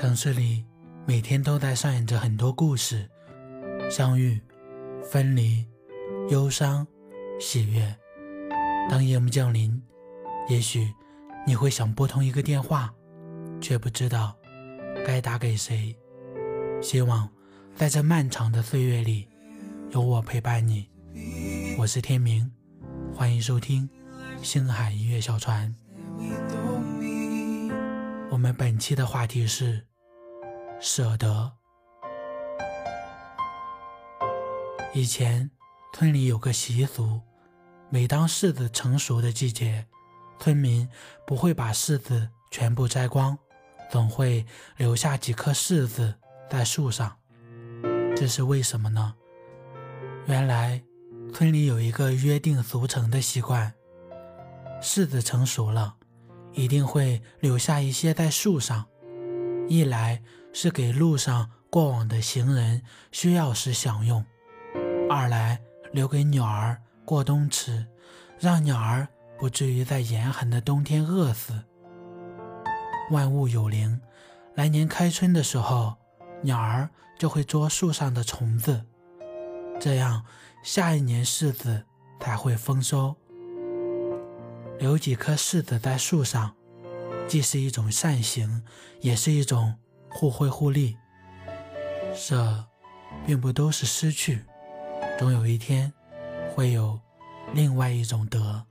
城市里每天都在上演着很多故事，相遇、分离、忧伤、喜悦。当夜幕降临，也许你会想拨通一个电话，却不知道该打给谁。希望在这漫长的岁月里，有我陪伴你。我是天明，欢迎收听星海音乐小船。我们本期的话题是舍得。以前村里有个习俗，每当柿子成熟的季节，村民不会把柿子全部摘光，总会留下几颗柿子在树上。这是为什么呢？原来村里有一个约定俗成的习惯：柿子成熟了。一定会留下一些在树上，一来是给路上过往的行人需要时享用，二来留给鸟儿过冬吃，让鸟儿不至于在严寒的冬天饿死。万物有灵，来年开春的时候，鸟儿就会捉树上的虫子，这样下一年柿子才会丰收。留几颗柿子在树上，既是一种善行，也是一种互惠互利。舍，并不都是失去，总有一天会有另外一种得。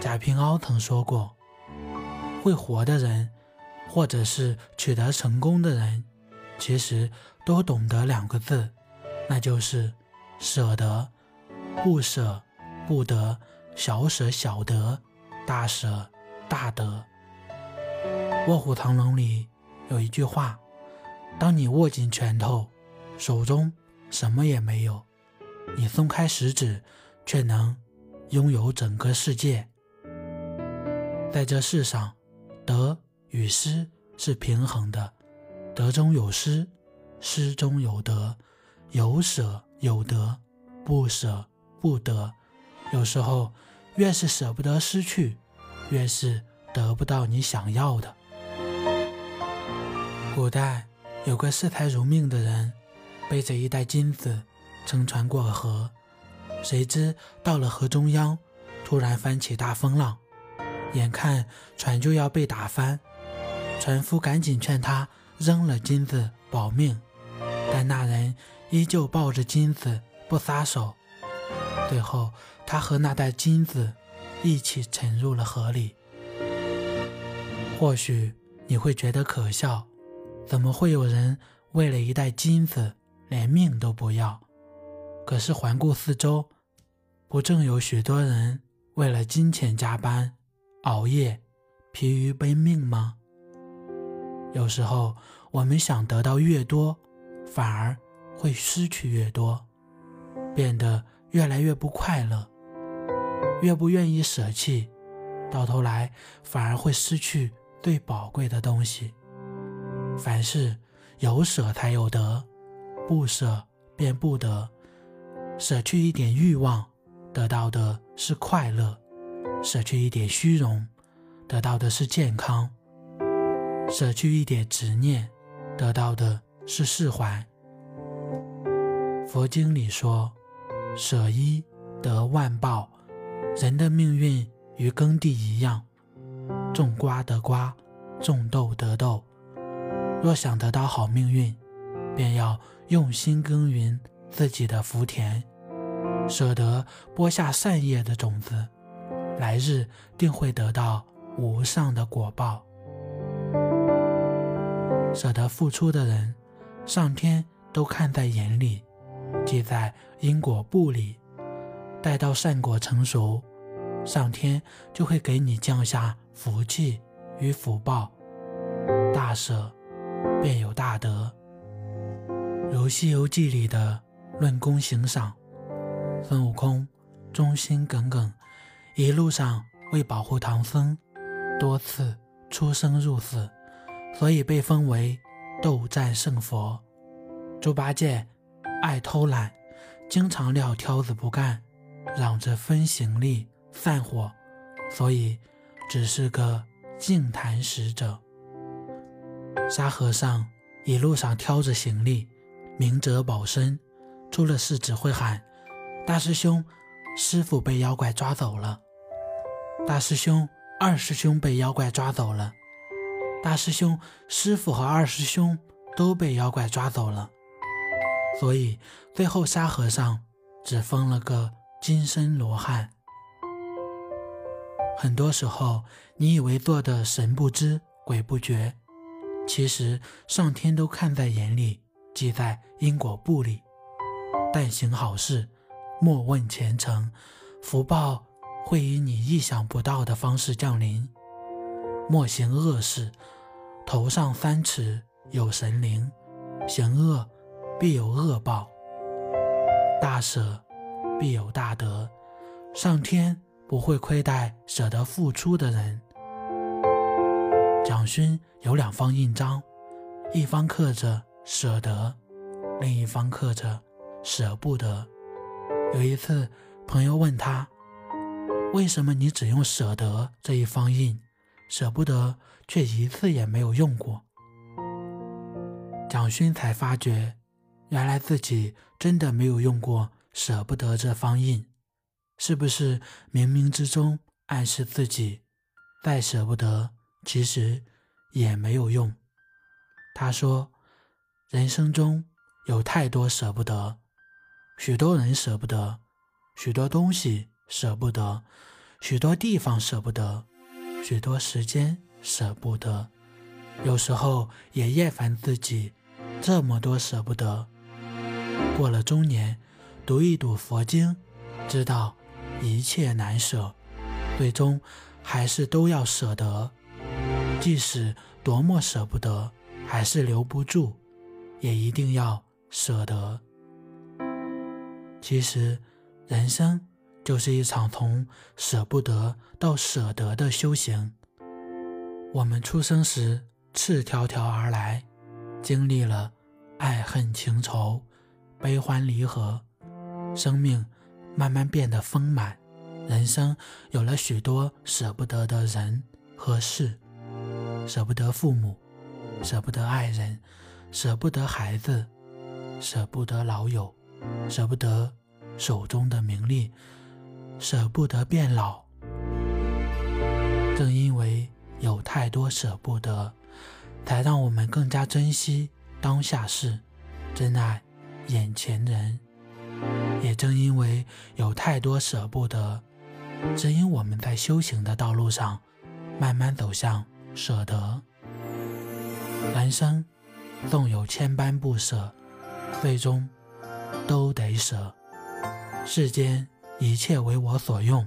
贾平凹曾说过：“会活的人，或者是取得成功的人，其实都懂得两个字，那就是舍得。不舍，不得。”小舍小得，大舍大得。卧虎藏龙里有一句话：当你握紧拳头，手中什么也没有；你松开食指，却能拥有整个世界。在这世上，得与失是平衡的，得中有失，失中有得，有舍有得，不舍不得。有时候，越是舍不得失去，越是得不到你想要的。古代有个视财如命的人，背着一袋金子乘船过河，谁知到了河中央，突然翻起大风浪，眼看船就要被打翻，船夫赶紧劝他扔了金子保命，但那人依旧抱着金子不撒手。最后，他和那袋金子一起沉入了河里。或许你会觉得可笑，怎么会有人为了一袋金子连命都不要？可是环顾四周，不正有许多人为了金钱加班、熬夜、疲于奔命吗？有时候，我们想得到越多，反而会失去越多，变得。越来越不快乐，越不愿意舍弃，到头来反而会失去最宝贵的东西。凡事有舍才有得，不舍便不得。舍去一点欲望，得到的是快乐；舍去一点虚荣，得到的是健康；舍去一点执念，得到的是释怀。佛经里说。舍一得万报，人的命运与耕地一样，种瓜得瓜，种豆得豆。若想得到好命运，便要用心耕耘自己的福田，舍得播下善业的种子，来日定会得到无上的果报。舍得付出的人，上天都看在眼里。记在因果簿里，待到善果成熟，上天就会给你降下福气与福报。大舍便有大德，如《西游记》里的论功行赏，孙悟空忠心耿耿，一路上为保护唐僧，多次出生入死，所以被封为斗战胜佛。猪八戒。爱偷懒，经常撂挑子不干，嚷着分行李、散伙，所以只是个净坛使者。沙和尚一路上挑着行李，明哲保身，出了事只会喊：“大师兄，师傅被妖怪抓走了。”“大师兄，二师兄被妖怪抓走了。”“大师兄，师傅和二师兄都被妖怪抓走了。”所以最后沙和尚只封了个金身罗汉。很多时候，你以为做的神不知鬼不觉，其实上天都看在眼里，记在因果簿里。但行好事，莫问前程，福报会以你意想不到的方式降临；莫行恶事，头上三尺有神灵，行恶必有恶报，大舍必有大得，上天。不会亏待舍得付出的人。蒋勋有两方印章，一方刻着舍得，另一方刻着舍不得。有一次，朋友问他：“为什么你只用舍得这一方印，舍不得却一次也没有用过？”蒋勋才发觉，原来自己真的没有用过舍不得这方印。是不是冥冥之中暗示自己，再舍不得，其实也没有用？他说：“人生中有太多舍不得，许多人舍不得，许多东西舍不得，许多地方舍不得，许多时间舍不得。有时候也厌烦自己这么多舍不得。过了中年，读一读佛经，知道。”一切难舍，最终还是都要舍得。即使多么舍不得，还是留不住，也一定要舍得。其实，人生就是一场从舍不得到舍得的修行。我们出生时赤条条而来，经历了爱恨情仇、悲欢离合，生命。慢慢变得丰满，人生有了许多舍不得的人和事，舍不得父母，舍不得爱人，舍不得孩子，舍不得老友，舍不得手中的名利，舍不得变老。正因为有太多舍不得，才让我们更加珍惜当下事，珍爱眼前人。也正因为有太多舍不得，指引我们在修行的道路上慢慢走向舍得。人生纵有千般不舍，最终都得舍。世间一切为我所用，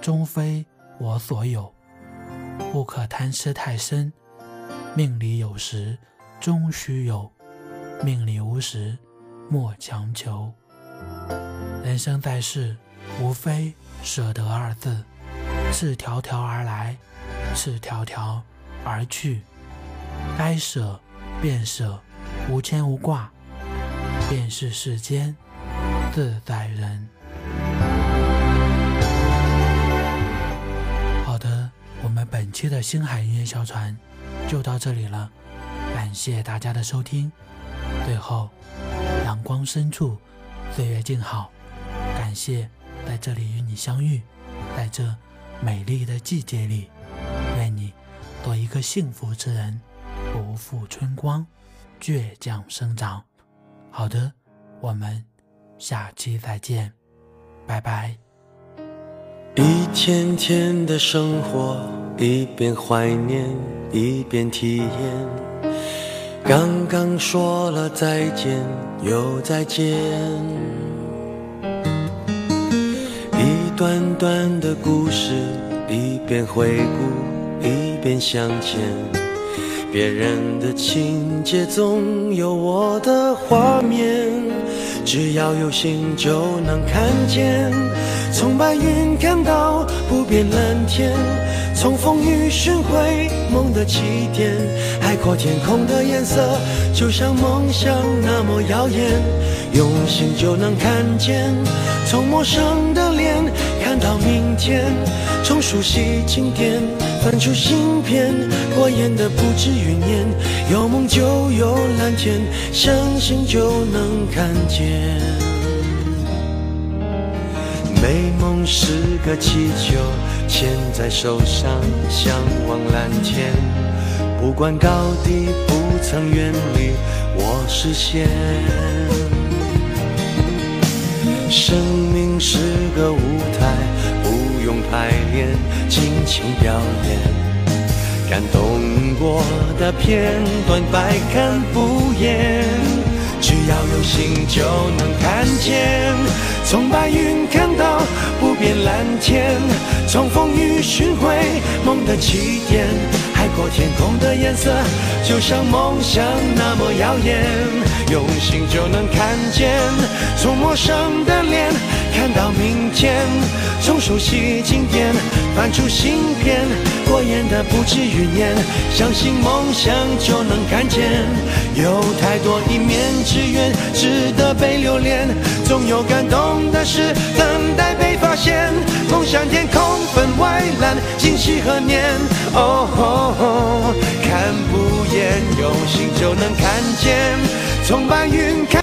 终非我所有。不可贪痴太深，命里有时终须有，命里无时莫强求。人生在世，无非舍得二字，赤条条而来，赤条条而去。该舍便舍，无牵无挂，便是世间自在人。好的，我们本期的星海音乐小船就到这里了，感谢大家的收听。最后，阳光深处，岁月静好。感谢在这里与你相遇，在这美丽的季节里，你做一个幸福之人，不负春光，倔强生长。好的，我们下期再见，拜拜。一天天的生活，一边怀念，一边体验。刚刚说了再见，又再见。一段段的故事，一边回顾，一边向前。别人的情节总有我的画面，只要有心就能看见。从白云看到不变蓝天，从风雨寻回梦的起点。海阔天空的颜色，就像梦想那么耀眼。用心就能看见，从陌生的脸。看到明天，从熟悉经典翻出新篇，过眼的不止云烟，有梦就有蓝天，相信就能看见。美梦是个气球，牵在手上，向往蓝天，不管高低，不曾远离我视线。生命是个舞台，不用排练，尽情表演。感动过的片段，百看不厌。只要有心，就能看见。从白云看到不变蓝天，从风雨寻回梦的起点。海阔天空的颜色，就像梦想那么耀眼。用心就能看见，从陌生的脸看到明天，从熟悉经典翻出新篇。过眼的不止云烟，相信梦想就能看见。有太多一面之缘，值得被留恋。总有感动的事等待被发现。梦想天空分外蓝，今夕何年？哦，看不厌，用心就能看见。从白云看